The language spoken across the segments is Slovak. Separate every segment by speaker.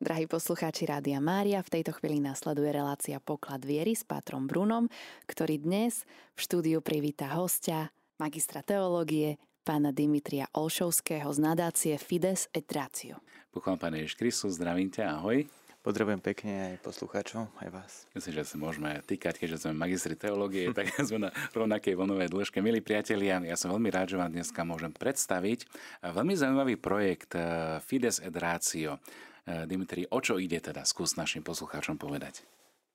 Speaker 1: Drahí poslucháči Rádia Mária, v tejto chvíli nasleduje relácia Poklad viery s Pátrom Brunom, ktorý dnes v štúdiu privíta hostia, magistra teológie, pána Dimitria Olšovského z nadácie Fides et Ratio.
Speaker 2: Pochválam Pane Ježiš Kristus, zdravím ťa, ahoj.
Speaker 3: Pozdravujem pekne aj poslucháčov, aj vás.
Speaker 2: Myslím, že sa môžeme týkať, keďže sme magistri teológie, tak sme na rovnakej vlnovej dĺžke. Milí priatelia, ja som veľmi rád, že vám dneska môžem predstaviť veľmi zaujímavý projekt eh, Fides et Ratio. Eh, Dimitri, o čo ide teda? Skús našim poslucháčom povedať.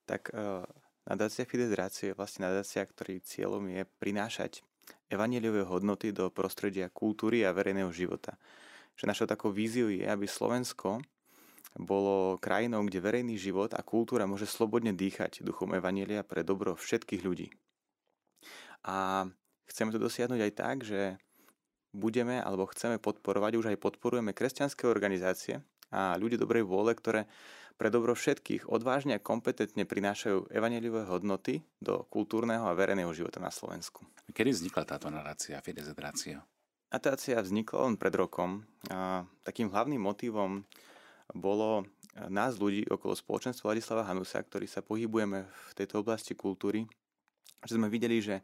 Speaker 3: Tak uh, nadácia Fides Ratio je vlastne nadácia, ktorý cieľom je prinášať evaneliové hodnoty do prostredia kultúry a verejného života. Že našou takou víziou je, aby Slovensko bolo krajinou, kde verejný život a kultúra môže slobodne dýchať duchom Evanielia pre dobro všetkých ľudí. A chceme to dosiahnuť aj tak, že budeme alebo chceme podporovať, už aj podporujeme kresťanské organizácie, a ľudia dobrej vôle, ktoré pre dobro všetkých odvážne a kompetentne prinášajú evaneliové hodnoty do kultúrneho a verejného života na Slovensku.
Speaker 2: Kedy vznikla táto narácia Fides et Ratio?
Speaker 3: Nadácia vznikla len pred rokom. A takým hlavným motivom bolo nás ľudí okolo spoločenstva Ladislava Hanusa, ktorí sa pohybujeme v tejto oblasti kultúry, že sme videli, že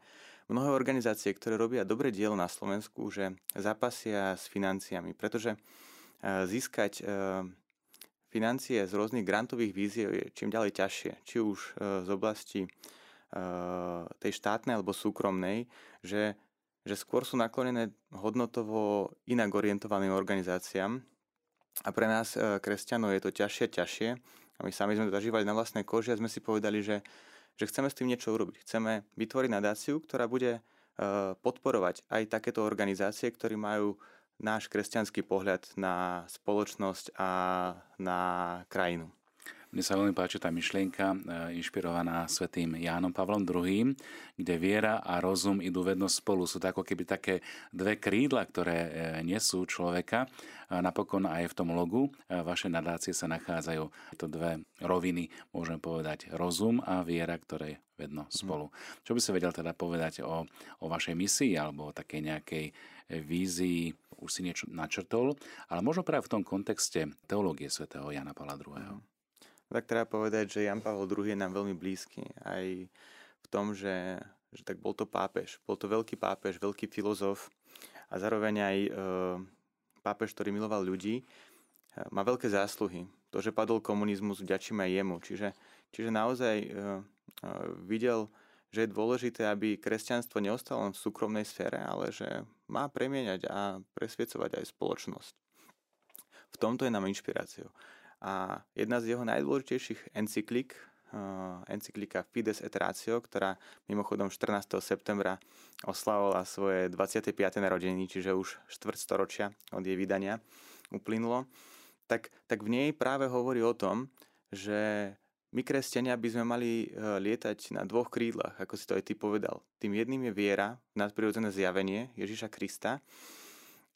Speaker 3: mnohé organizácie, ktoré robia dobré dielo na Slovensku, že zapasia s financiami, pretože získať financie z rôznych grantových víziev je čím ďalej ťažšie, či už z oblasti tej štátnej alebo súkromnej, že, že skôr sú naklonené hodnotovo inak orientovaným organizáciám. A pre nás kresťanov je to ťažšie, ťažšie. A my sami sme to zažívali na vlastnej koži a sme si povedali, že, že chceme s tým niečo urobiť. Chceme vytvoriť nadáciu, ktorá bude podporovať aj takéto organizácie, ktorí majú náš kresťanský pohľad na spoločnosť a na krajinu.
Speaker 2: Mne sa veľmi páči tá myšlienka, e, inšpirovaná svetým Jánom Pavlom II, kde viera a rozum idú vedno spolu. Sú to ako keby také dve krídla, ktoré e, nesú človeka. Napokon aj v tom logu vaše nadácie sa nachádzajú to dve roviny, môžem povedať, rozum a viera, ktoré vedno mhm. spolu. Čo by si vedel teda povedať o, o vašej misii alebo o takej nejakej vízii, už si niečo načrtol, ale možno práve v tom kontexte teológie svätého Jana Pavla II. Mm.
Speaker 3: Tak treba povedať, že Jan Pavel II je nám veľmi blízky. Aj v tom, že, že tak bol to pápež. Bol to veľký pápež, veľký filozof a zároveň aj e, pápež, ktorý miloval ľudí. E, má veľké zásluhy. To, že padol komunizmus, vďačím aj jemu. Čiže, čiže naozaj e, e, videl, že je dôležité, aby kresťanstvo neostalo len v súkromnej sfére, ale že má premieňať a presviecovať aj spoločnosť. V tomto je nám inšpiráciou. A jedna z jeho najdôležitejších encyklík, uh, encyklika Fides et Ratio, ktorá mimochodom 14. septembra oslavovala svoje 25. narodeniny, čiže už štvrt storočia od jej vydania uplynulo, tak, tak v nej práve hovorí o tom, že my, kresťania, by sme mali lietať na dvoch krídlach, ako si to aj ty povedal. Tým jedným je viera, nadprirodzené zjavenie Ježiša Krista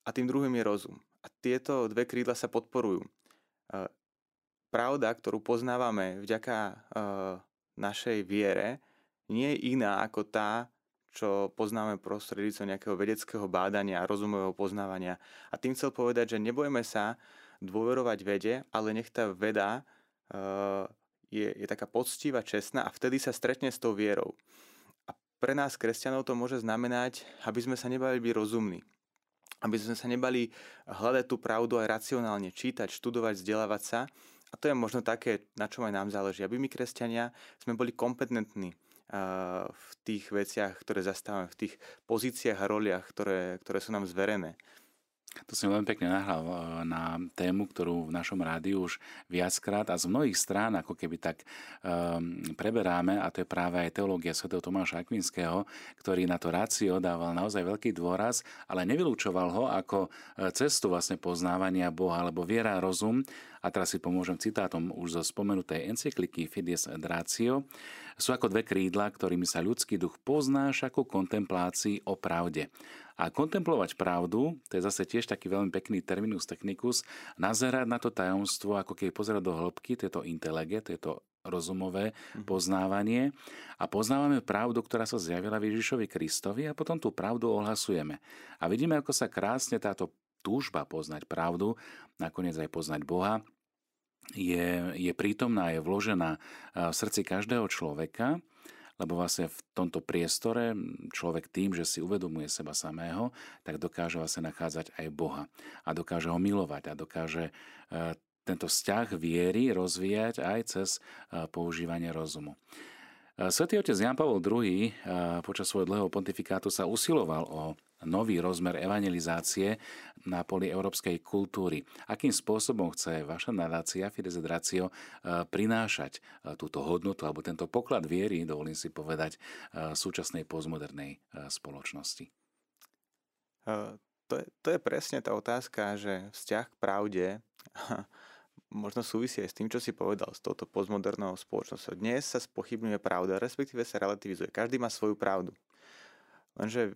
Speaker 3: a tým druhým je rozum. A tieto dve krídla sa podporujú pravda, ktorú poznávame vďaka uh, našej viere, nie je iná ako tá, čo poznáme prostredníctvom nejakého vedeckého bádania rozumového poznávania. A tým chcel povedať, že nebojme sa dôverovať vede, ale nech tá veda je, je taká poctivá, čestná a vtedy sa stretne s tou vierou. A pre nás, kresťanov, to môže znamenať, aby sme sa nebali byť rozumní. Aby sme sa nebali hľadať tú pravdu aj racionálne, čítať, študovať, vzdelávať sa, a to je možno také, na čom aj nám záleží, aby my, kresťania, sme boli kompetentní v tých veciach, ktoré zastávame, v tých pozíciách a roliach, ktoré, ktoré sú nám zverené.
Speaker 2: To si veľmi pekne nahral eh, na tému, ktorú v našom rádiu už viackrát a z mnohých strán ako keby tak um, preberáme a to je práve aj teológia sv. Tomáša Akvinského, ktorý na to rácio dával naozaj veľký dôraz, ale nevylúčoval ho ako eh, cestu vlastne poznávania Boha, alebo viera a rozum. A teraz si pomôžem citátom už zo spomenutej encykliky Fides et Ratio. Sú ako dve krídla, ktorými sa ľudský duch poznáš ako kontemplácii o pravde. A kontemplovať pravdu, to je zase tiež taký veľmi pekný terminus technicus, nazerať na to tajomstvo, ako keď pozerať do hĺbky, tieto intelege, tieto rozumové mhm. poznávanie a poznávame pravdu, ktorá sa zjavila v Ježišovi Kristovi a potom tú pravdu ohlasujeme. A vidíme, ako sa krásne táto túžba poznať pravdu, nakoniec aj poznať Boha, je, je prítomná, je vložená v srdci každého človeka, lebo vlastne v tomto priestore človek tým, že si uvedomuje seba samého, tak dokáže vlastne nachádzať aj Boha a dokáže ho milovať a dokáže e, tento vzťah viery rozvíjať aj cez e, používanie rozumu. E, Svetý otec Jan Pavel II počas svojho dlhého pontifikátu sa usiloval o nový rozmer evangelizácie na poli európskej kultúry. Akým spôsobom chce vaša nadácia Fides Ratio eh, prinášať túto hodnotu alebo tento poklad viery, dovolím si povedať, súčasnej postmodernej spoločnosti?
Speaker 3: To je, to je presne tá otázka, že vzťah k pravde možno súvisí aj s tým, čo si povedal, s touto postmodernou spoločnosťou. Dnes sa spochybňuje pravda, respektíve sa relativizuje. Každý má svoju pravdu. Lenže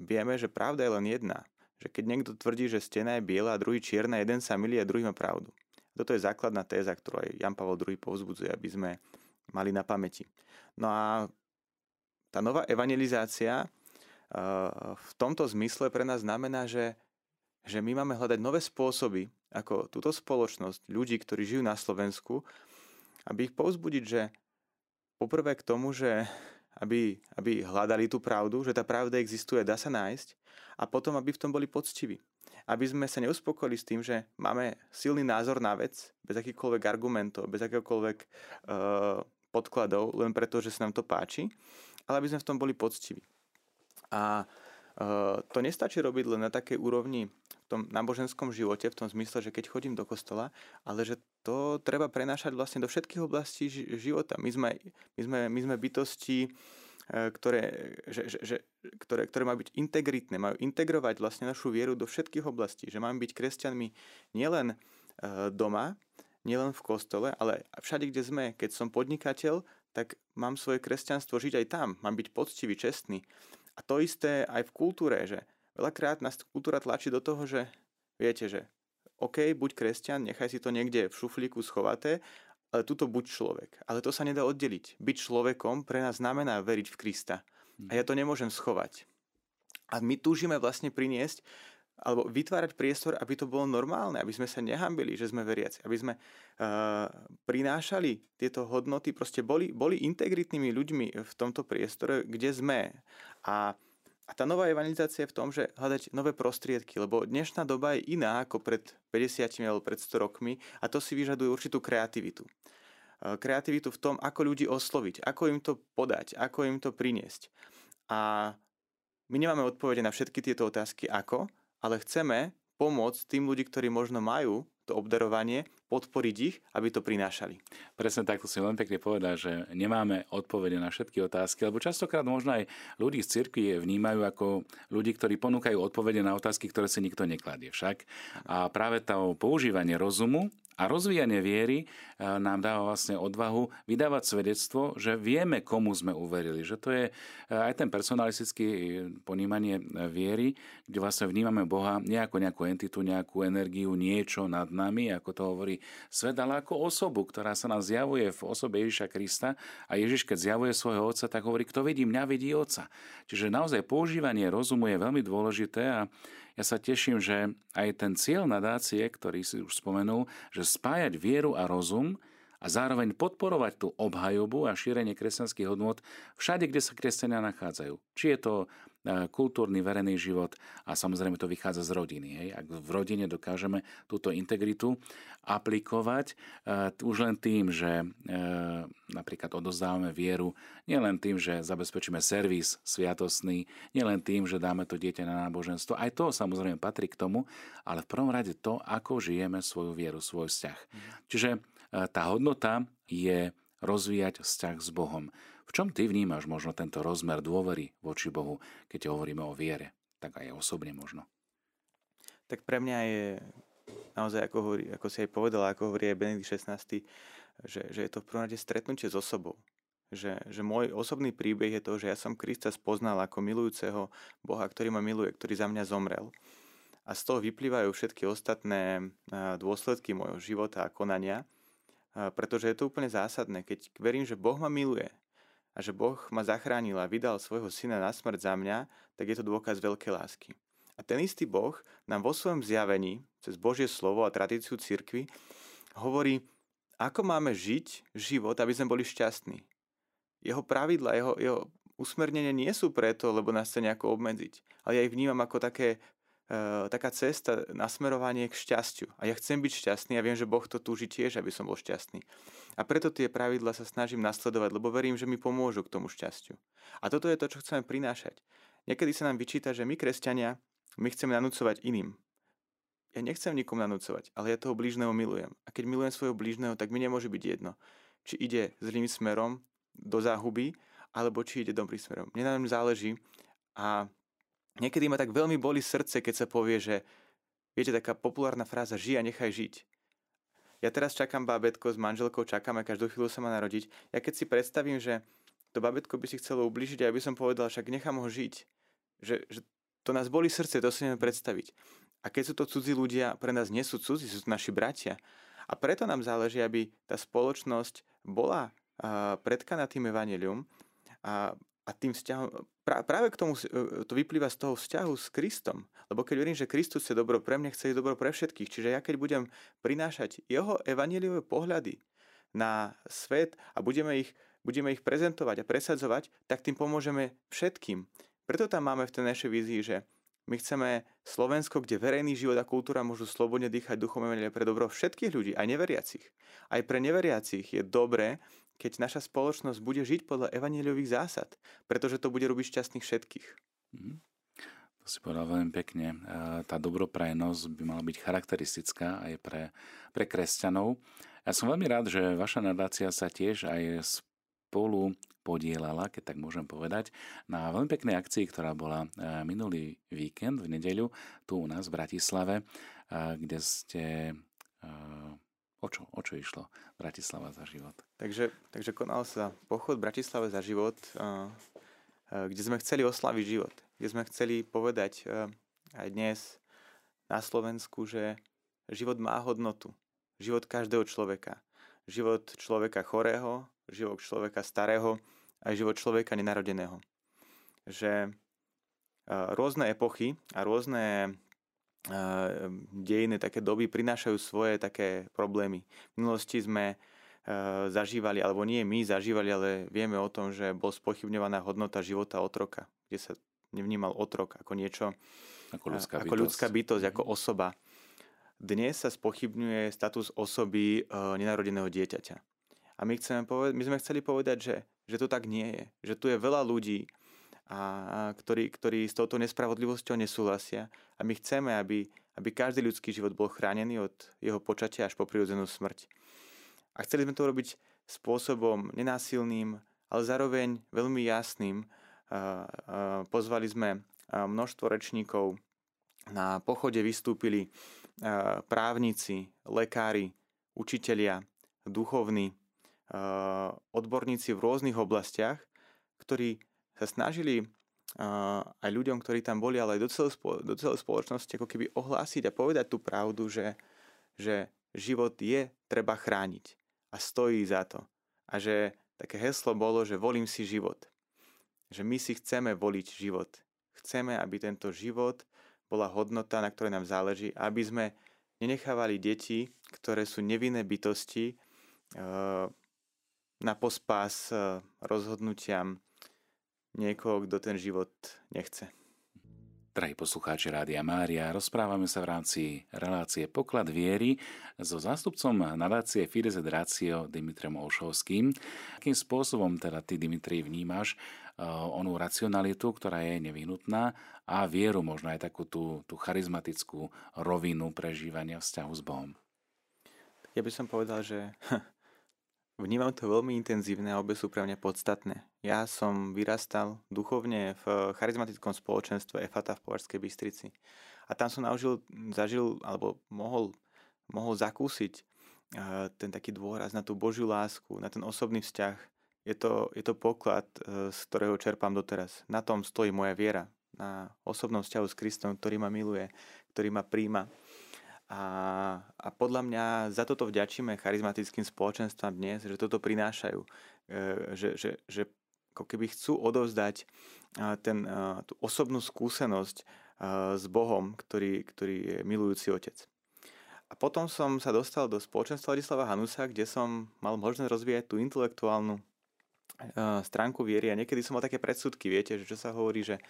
Speaker 3: vieme, že pravda je len jedna. Že keď niekto tvrdí, že stena je biela a druhý čierna, jeden sa milí a druhý má pravdu. Toto je základná téza, ktorú aj Jan Pavel II povzbudzuje, aby sme mali na pamäti. No a tá nová evangelizácia v tomto zmysle pre nás znamená, že, že my máme hľadať nové spôsoby, ako túto spoločnosť, ľudí, ktorí žijú na Slovensku, aby ich povzbudiť, že poprvé k tomu, že aby, aby hľadali tú pravdu, že tá pravda existuje, dá sa nájsť a potom, aby v tom boli poctiví. Aby sme sa neuspokojili s tým, že máme silný názor na vec, bez akýchkoľvek argumentov, bez akéhokoľvek uh, podkladov, len preto, že sa nám to páči, ale aby sme v tom boli poctiví. A uh, to nestačí robiť len na takej úrovni tom náboženskom živote, v tom zmysle, že keď chodím do kostola, ale že to treba prenášať vlastne do všetkých oblastí života. My sme, my sme, my sme bytosti, e, ktoré, že, že, že, ktoré, ktoré majú byť integritné, majú integrovať vlastne našu vieru do všetkých oblastí. Že máme byť kresťanmi nielen e, doma, nielen v kostole, ale všade, kde sme. Keď som podnikateľ, tak mám svoje kresťanstvo žiť aj tam. Mám byť poctivý, čestný. A to isté aj v kultúre, že Veľakrát nás kultúra tlačí do toho, že viete, že OK, buď kresťan, nechaj si to niekde v šuflíku schovaté, ale tuto buď človek. Ale to sa nedá oddeliť. Byť človekom pre nás znamená veriť v Krista. A ja to nemôžem schovať. A my túžime vlastne priniesť alebo vytvárať priestor, aby to bolo normálne, aby sme sa nehambili, že sme veriaci, aby sme uh, prinášali tieto hodnoty, proste boli, boli integritnými ľuďmi v tomto priestore, kde sme. A a tá nová evangelizácia je v tom, že hľadať nové prostriedky, lebo dnešná doba je iná ako pred 50 alebo pred 100 rokmi a to si vyžaduje určitú kreativitu. E, kreativitu v tom, ako ľudí osloviť, ako im to podať, ako im to priniesť. A my nemáme odpovede na všetky tieto otázky ako, ale chceme pomôcť tým ľudí, ktorí možno majú to obdarovanie, podporiť ich, aby to prinášali.
Speaker 2: Presne takto si len pekne povedal, že nemáme odpovede na všetky otázky, lebo častokrát možno aj ľudí z cirkvi vnímajú ako ľudí, ktorí ponúkajú odpovede na otázky, ktoré si nikto nekladie však. A práve to používanie rozumu a rozvíjanie viery e, nám dáva vlastne odvahu vydávať svedectvo, že vieme, komu sme uverili. Že to je e, aj ten personalistický e, ponímanie viery, kde vlastne vnímame Boha nie ako nejakú entitu, nejakú energiu, niečo nad nami, ako to hovorí svet, ale ako osobu, ktorá sa nám zjavuje v osobe Ježiša Krista a Ježiš, keď zjavuje svojho otca, tak hovorí, kto vidí mňa, vidí otca. Čiže naozaj používanie rozumu je veľmi dôležité a ja sa teším, že aj ten cieľ nadácie, ktorý si už spomenul, že spájať vieru a rozum a zároveň podporovať tú obhajobu a šírenie kresťanských hodnot všade, kde sa kresťania nachádzajú. Či je to kultúrny verejný život a samozrejme to vychádza z rodiny. Hej. Ak v rodine dokážeme túto integritu aplikovať uh, už len tým, že uh, napríklad odozdávame vieru, nielen tým, že zabezpečíme servis sviatostný, nielen tým, že dáme to dieťa na náboženstvo, aj to samozrejme patrí k tomu, ale v prvom rade to, ako žijeme svoju vieru, svoj vzťah. Mm. Čiže tá hodnota je rozvíjať vzťah s Bohom. V čom ty vnímaš možno tento rozmer dôvery voči Bohu, keď hovoríme o viere? Tak aj osobne možno.
Speaker 3: Tak pre mňa je naozaj, ako, hovorí, ako si aj povedal, ako hovorí aj Benedikt XVI, že, že je to v prvom rade stretnutie s osobou. Že, že môj osobný príbeh je to, že ja som Krista spoznal ako milujúceho Boha, ktorý ma miluje, ktorý za mňa zomrel. A z toho vyplývajú všetky ostatné dôsledky môjho života a konania, pretože je to úplne zásadné. Keď verím, že Boh ma miluje, a že Boh ma zachránil a vydal svojho syna na smrť za mňa, tak je to dôkaz veľkej lásky. A ten istý Boh nám vo svojom zjavení, cez Božie slovo a tradíciu cirkvy, hovorí, ako máme žiť život, aby sme boli šťastní. Jeho pravidla, jeho, jeho usmernenia nie sú preto, lebo nás chce nejako obmedziť, ale ja ich vnímam ako také, taká cesta na smerovanie k šťastiu. A ja chcem byť šťastný a viem, že Boh to túži tiež, aby som bol šťastný. A preto tie pravidla sa snažím nasledovať, lebo verím, že mi pomôžu k tomu šťastiu. A toto je to, čo chceme prinášať. Niekedy sa nám vyčíta, že my, kresťania, my chceme nanúcovať iným. Ja nechcem nikomu nanúcovať, ale ja toho blížneho milujem. A keď milujem svojho blížneho, tak mi nemôže byť jedno, či ide zlým smerom do záhuby, alebo či ide dobrým smerom. Mne na záleží a niekedy ma tak veľmi boli srdce, keď sa povie, že viete, taká populárna fráza žij a nechaj žiť. Ja teraz čakám bábetko s manželkou, čakáme, každú chvíľu sa má narodiť. Ja keď si predstavím, že to babetko by si chcelo ubližiť a ja by som povedal, však nechám ho žiť. Že, že to nás boli srdce, to si neviem predstaviť. A keď sú to cudzí ľudia, pre nás nie sú cudzí, sú to naši bratia. A preto nám záleží, aby tá spoločnosť bola predkaná tým evanelium a, a tým vzťahom, pra, práve k tomu e, to vyplýva z toho vzťahu s Kristom. Lebo keď verím, že Kristus chce dobro pre mňa, chce dobro pre všetkých. Čiže ja keď budem prinášať jeho evaneliové pohľady na svet a budeme ich, budeme ich prezentovať a presadzovať, tak tým pomôžeme všetkým. Preto tam máme v tej našej vízii, že my chceme Slovensko, kde verejný život a kultúra môžu slobodne dýchať duchom pre dobro všetkých ľudí, aj neveriacich. Aj pre neveriacich je dobré, keď naša spoločnosť bude žiť podľa evaneliových zásad, pretože to bude robiť šťastných všetkých. Mm-hmm.
Speaker 2: To si povedal veľmi pekne. Tá dobroprajnosť by mala byť charakteristická aj pre, pre kresťanov. Ja som veľmi rád, že vaša nadácia sa tiež aj spolu podielala, keď tak môžem povedať, na veľmi peknej akcii, ktorá bola e, minulý víkend v nedeľu tu u nás v Bratislave, e, kde ste e, O čo, o čo išlo Bratislava za život?
Speaker 3: Takže, takže konal sa pochod Bratislave za život, kde sme chceli oslaviť život. Kde sme chceli povedať aj dnes na Slovensku, že život má hodnotu. Život každého človeka. Život človeka chorého, život človeka starého, aj život človeka nenarodeného. Že rôzne epochy a rôzne dejiny, také doby prinášajú svoje také problémy. V minulosti sme zažívali, alebo nie my zažívali, ale vieme o tom, že bol spochybňovaná hodnota života otroka, kde sa nevnímal otrok ako niečo,
Speaker 2: ako ľudská,
Speaker 3: ako bytosť. ľudská bytosť, ako mhm. osoba. Dnes sa spochybňuje status osoby nenarodeného dieťaťa. A my, chceme povedať, my sme chceli povedať, že, že to tak nie je. Že tu je veľa ľudí, a, ktorí, ktorí s touto nespravodlivosťou nesúhlasia. A my chceme, aby, aby každý ľudský život bol chránený od jeho počatia až po prirodzenú smrť. A chceli sme to robiť spôsobom nenásilným, ale zároveň veľmi jasným. Pozvali sme množstvo rečníkov. Na pochode vystúpili právnici, lekári, učitelia, duchovní, odborníci v rôznych oblastiach, ktorí sa snažili aj ľuďom, ktorí tam boli, ale aj do do celej spoločnosti ako keby ohlásiť a povedať tú pravdu, že, že život je treba chrániť a stojí za to. A že také heslo bolo, že volím si život. Že my si chceme voliť život. Chceme, aby tento život bola hodnota, na ktorej nám záleží, aby sme nenechávali deti, ktoré sú nevinné bytosti, na pospás rozhodnutiam niekoho, kto ten život nechce.
Speaker 2: Drahí poslucháči Rádia Mária, rozprávame sa v rámci relácie Poklad viery so zástupcom nadácie Fides et Ratio Dimitriom Olšovským. Akým spôsobom teda ty, Dimitri, vnímaš uh, onú racionalitu, ktorá je nevyhnutná a vieru, možno aj takú tú, tú charizmatickú rovinu prežívania vzťahu s Bohom?
Speaker 3: Ja by som povedal, že Vnímam to veľmi intenzívne a obe sú pre mňa podstatné. Ja som vyrastal duchovne v charizmatickom spoločenstve EFATA v Považskej Bystrici. A tam som naužil, zažil alebo mohol, mohol zakúsiť eh, ten taký dôraz na tú Božiu lásku, na ten osobný vzťah. Je to, je to poklad, eh, z ktorého čerpám doteraz. Na tom stojí moja viera. Na osobnom vzťahu s Kristom, ktorý ma miluje, ktorý ma príjma a, a podľa mňa za toto vďačíme charizmatickým spoločenstvám dnes, že toto prinášajú. E, že, že, že ako keby chcú odovzdať ten, tú osobnú skúsenosť s Bohom, ktorý, ktorý je milujúci otec. a potom som sa dostal do spoločenstva Ladislava Hanusa, kde som mal možnosť rozvíjať tú intelektuálnu stránku viery a niekedy som mal také predsudky, viete, že čo sa hovorí, že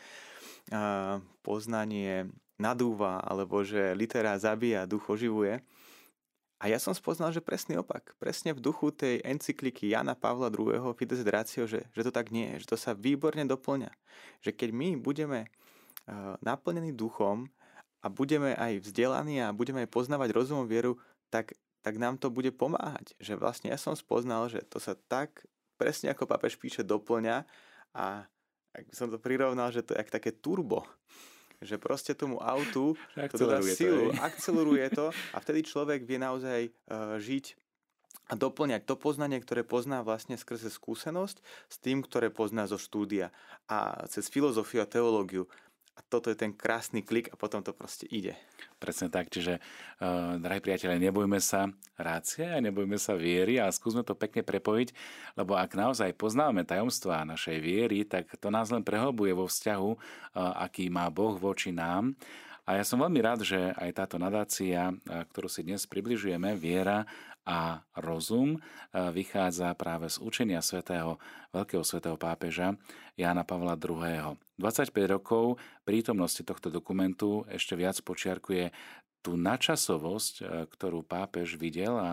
Speaker 3: poznanie nadúva, alebo že litera zabíja, duch oživuje. A ja som spoznal, že presný opak. Presne v duchu tej encykliky Jana Pavla II. Fides Ratio, že, že to tak nie je, že to sa výborne doplňa. Že keď my budeme uh, naplnení duchom a budeme aj vzdelaní a budeme aj poznávať rozumom vieru, tak, tak nám to bude pomáhať. Že vlastne ja som spoznal, že to sa tak presne ako papež píše doplňa a ak som to prirovnal, že to je také turbo že proste tomu autu to dodá silu, to, akceleruje to a vtedy človek vie naozaj uh, žiť a doplňať to poznanie, ktoré pozná vlastne skrze skúsenosť s tým, ktoré pozná zo štúdia a cez filozofiu a teológiu a toto je ten krásny klik a potom to proste ide.
Speaker 2: Presne tak, čiže, uh, drahí priatelia, nebojme sa rácie a nebojme sa viery a skúsme to pekne prepojiť, lebo ak naozaj poznáme tajomstvá našej viery, tak to nás len prehlbuje vo vzťahu, uh, aký má Boh voči nám. A ja som veľmi rád, že aj táto nadácia, ktorú si dnes približujeme, Viera a rozum, vychádza práve z učenia svätého, veľkého svätého pápeža Jána Pavla II. 25 rokov prítomnosti tohto dokumentu ešte viac počiarkuje tú načasovosť, ktorú pápež videl a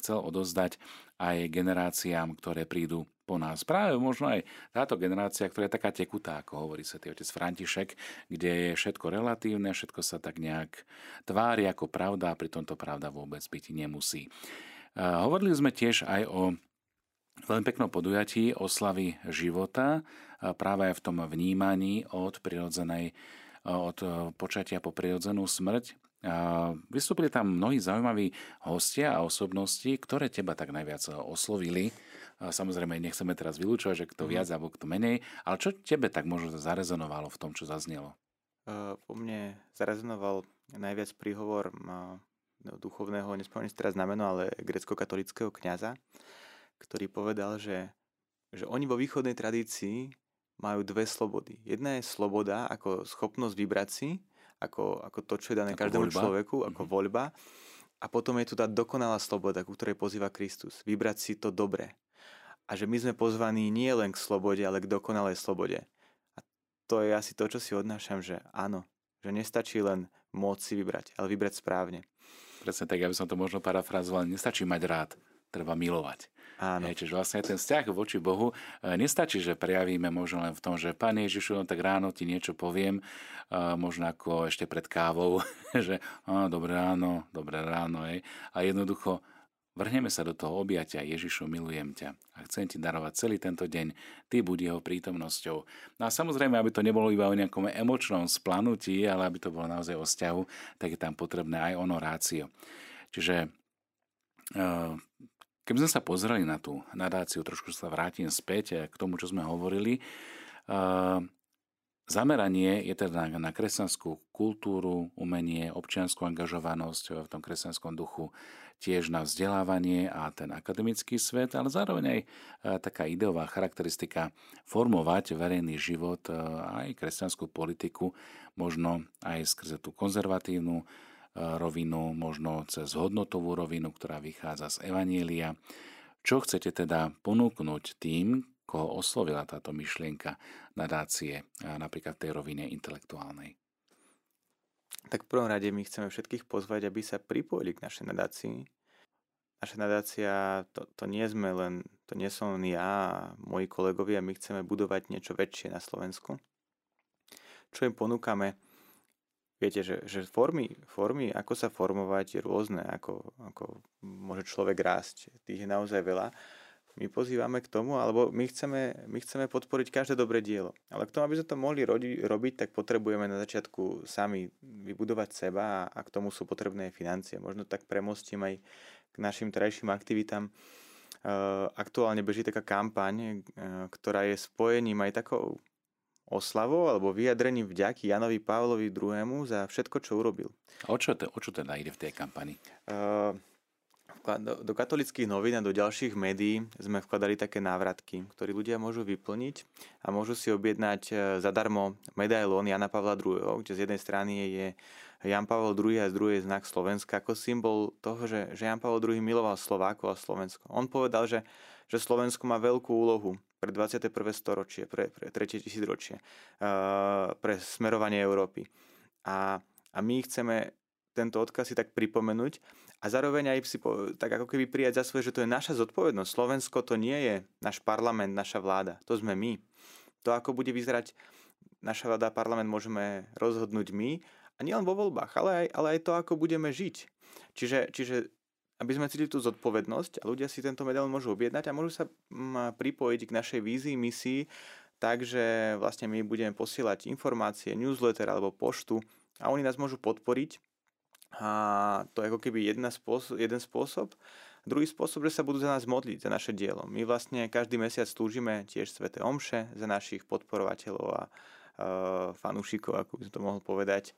Speaker 2: chcel odozdať aj generáciám, ktoré prídu po nás. Práve možno aj táto generácia, ktorá je taká tekutá, ako hovorí sa otec František, kde je všetko relatívne, všetko sa tak nejak tvári ako pravda a pritom to pravda vôbec byť nemusí. Hovorili sme tiež aj o veľmi peknom podujatí oslavy života, práve aj v tom vnímaní od prirodzenej od počatia po prirodzenú smrť. Vystúpili tam mnohí zaujímaví hostia a osobnosti, ktoré teba tak najviac oslovili. Samozrejme, nechceme teraz vylúčovať, že kto mhm. viac alebo kto menej, ale čo tebe tak možno zarezonovalo v tom, čo zaznelo?
Speaker 3: Po mne zarezonoval najviac príhovor duchovného, nespomeniem si teraz znameno, ale grecko-katolického kňaza, ktorý povedal, že, že oni vo východnej tradícii majú dve slobody. Jedna je sloboda ako schopnosť vybrať si, ako, ako to, čo je dané ako každému voľba. človeku, ako mm-hmm. voľba. A potom je tu tá dokonalá sloboda, ku ktorej pozýva Kristus. Vybrať si to dobre a že my sme pozvaní nie len k slobode, ale k dokonalej slobode. A to je asi to, čo si odnášam, že áno, že nestačí len môcť si vybrať, ale vybrať správne.
Speaker 2: Presne tak, aby som to možno parafrazoval, nestačí mať rád, treba milovať. Áno. Hej, čiže vlastne ten vzťah voči Bohu e, nestačí, že prejavíme možno len v tom, že Pán Ježišu, no tak ráno ti niečo poviem, e, možno ako ešte pred kávou, že á, dobré ráno, dobré ráno. Hej. A jednoducho Vrhneme sa do toho objatia, Ježišu, milujem ťa a chcem ti darovať celý tento deň, ty buď jeho prítomnosťou. No a samozrejme, aby to nebolo iba o nejakom emočnom splanutí, ale aby to bolo naozaj o vzťahu, tak je tam potrebné aj honorácio. Čiže eh, keby sme sa pozreli na tú nadáciu, trošku sa vrátim späť k tomu, čo sme hovorili, eh, Zameranie je teda na kresťanskú kultúru, umenie, občianskú angažovanosť v tom kresťanskom duchu, tiež na vzdelávanie a ten akademický svet, ale zároveň aj taká ideová charakteristika formovať verejný život, aj kresťanskú politiku, možno aj skrze tú konzervatívnu rovinu, možno cez hodnotovú rovinu, ktorá vychádza z Evanielia. Čo chcete teda ponúknuť tým, koho oslovila táto myšlienka nadácie, napríklad tej rovine intelektuálnej?
Speaker 3: Tak v prvom rade my chceme všetkých pozvať, aby sa pripojili k našej nadácii. Naša nadácia, to, to nie sme len, to nie som len ja a moji kolegovia, my chceme budovať niečo väčšie na Slovensku. Čo im ponúkame? Viete, že, že formy, formy, ako sa formovať, je rôzne, ako, ako môže človek rásť. Tých je naozaj veľa my pozývame k tomu, alebo my chceme, my chceme podporiť každé dobré dielo. Ale k tomu, aby sme to mohli rodi, robiť, tak potrebujeme na začiatku sami vybudovať seba a, a k tomu sú potrebné financie. Možno tak premostím aj k našim terajším aktivitám. Uh, aktuálne beží taká kampaň, uh, ktorá je spojením aj takou oslavou alebo vyjadrením vďaky Janovi Pavlovi II. za všetko, čo urobil.
Speaker 2: O čo, te, o čo teda ide v tej kampani? Uh,
Speaker 3: do, do katolických novín a do ďalších médií sme vkladali také návratky, ktoré ľudia môžu vyplniť a môžu si objednať e, zadarmo medailón Jana Pavla II, kde z jednej strany je Jan Pavel II a druhý je znak Slovenska ako symbol toho, že, že Jan Pavel II miloval Slovákov a Slovensko. On povedal, že, že Slovensko má veľkú úlohu pre 21. storočie, pre, pre 3. tisícročie, uh, pre smerovanie Európy. A, a my chceme tento odkaz si tak pripomenúť a zároveň aj si po, tak ako keby prijať za svoje, že to je naša zodpovednosť. Slovensko to nie je náš parlament, naša vláda. To sme my. To, ako bude vyzerať naša vláda a parlament, môžeme rozhodnúť my. A nielen vo voľbách, ale aj, ale aj to, ako budeme žiť. Čiže, čiže aby sme cítili tú zodpovednosť a ľudia si tento medailón môžu objednať a môžu sa mm, pripojiť k našej vízii, misii, takže vlastne my budeme posielať informácie, newsletter alebo poštu a oni nás môžu podporiť a to je ako keby jedna spôsob, jeden spôsob. Druhý spôsob, že sa budú za nás modliť, za naše dielo. My vlastne každý mesiac slúžime tiež Svete Omše za našich podporovateľov a e, fanúšikov, ako by som to mohol povedať.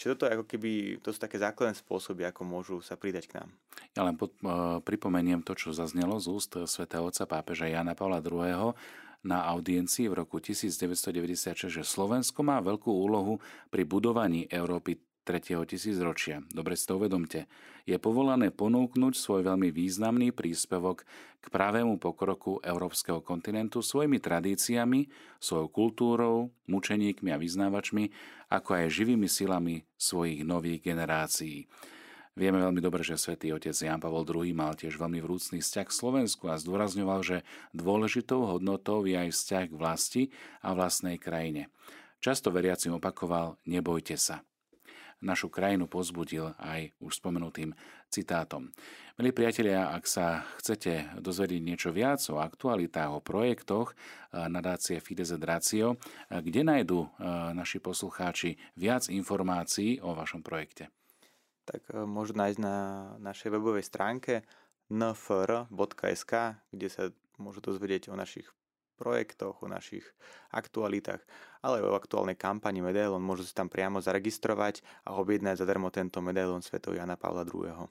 Speaker 3: Čiže toto ako keby, to sú také základné spôsoby, ako môžu sa pridať k nám.
Speaker 2: Ja len pod, uh, pripomeniem to, čo zaznelo z úst svätého otca pápeža Jana Pavla II. na audiencii v roku 1996, že Slovensko má veľkú úlohu pri budovaní Európy 3. tisícročia. Dobre si to uvedomte. Je povolané ponúknuť svoj veľmi významný príspevok k pravému pokroku európskeho kontinentu svojimi tradíciami, svojou kultúrou, mučeníkmi a vyznávačmi, ako aj živými silami svojich nových generácií. Vieme veľmi dobre, že svätý otec Jan Pavol II mal tiež veľmi vrúcný vzťah k Slovensku a zdôrazňoval, že dôležitou hodnotou je aj vzťah k vlasti a vlastnej krajine. Často veriacim opakoval, nebojte sa našu krajinu pozbudil aj už spomenutým citátom. Milí priatelia, ak sa chcete dozvedieť niečo viac o aktualitách, o projektoch eh, nadácie Fides et Ratio, eh, kde nájdu eh, naši poslucháči viac informácií o vašom projekte?
Speaker 3: Tak môžu nájsť na našej webovej stránke nfr.sk, kde sa môžu dozvedieť o našich projektoch, o našich aktualitách, ale o aktuálnej kampani Medailon. Môžu sa tam priamo zaregistrovať a objednať zadarmo tento medailon Sv. Jana Pavla II.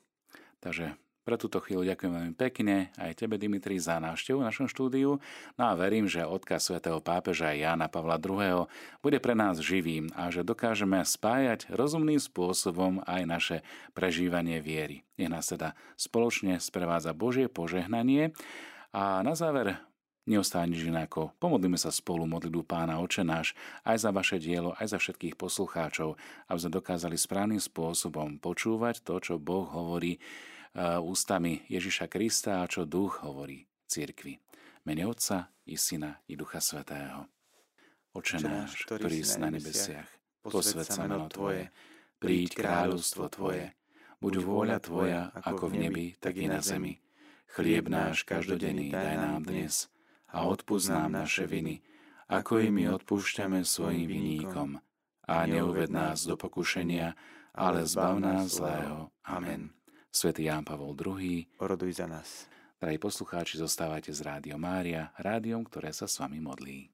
Speaker 2: Takže pre túto chvíľu ďakujem veľmi pekne aj tebe, Dimitri, za návštevu v našom štúdiu. No a verím, že odkaz svätého pápeža Jána Pavla II. bude pre nás živým a že dokážeme spájať rozumným spôsobom aj naše prežívanie viery. Nech nás teda spoločne sprevádza Božie požehnanie. A na záver Neostáva nič inako. Pomodlíme sa spolu modlitbu Pána Oče náš aj za vaše dielo, aj za všetkých poslucháčov, aby sme dokázali správnym spôsobom počúvať to, čo Boh hovorí uh, ústami Ježiša Krista a čo Duch hovorí cirkvi. Mene Otca i Syna i Ducha Svetého. Oče náš, ktorý si na nebesiach, posved sa meno Tvoje, príď kráľovstvo Tvoje, buď vôľa Tvoja, ako v nebi, tak i na zemi. Chlieb náš každodenný daj nám dnes a odpúsť nám naše viny, ako i my odpúšťame svojim viníkom. A neuved nás do pokušenia, ale zbav nás zlého. Amen. Svetý Ján Pavol II.
Speaker 3: Oroduj za nás.
Speaker 2: Drahí poslucháči, zostávajte z Rádio Mária, rádiom, ktoré sa s vami modlí.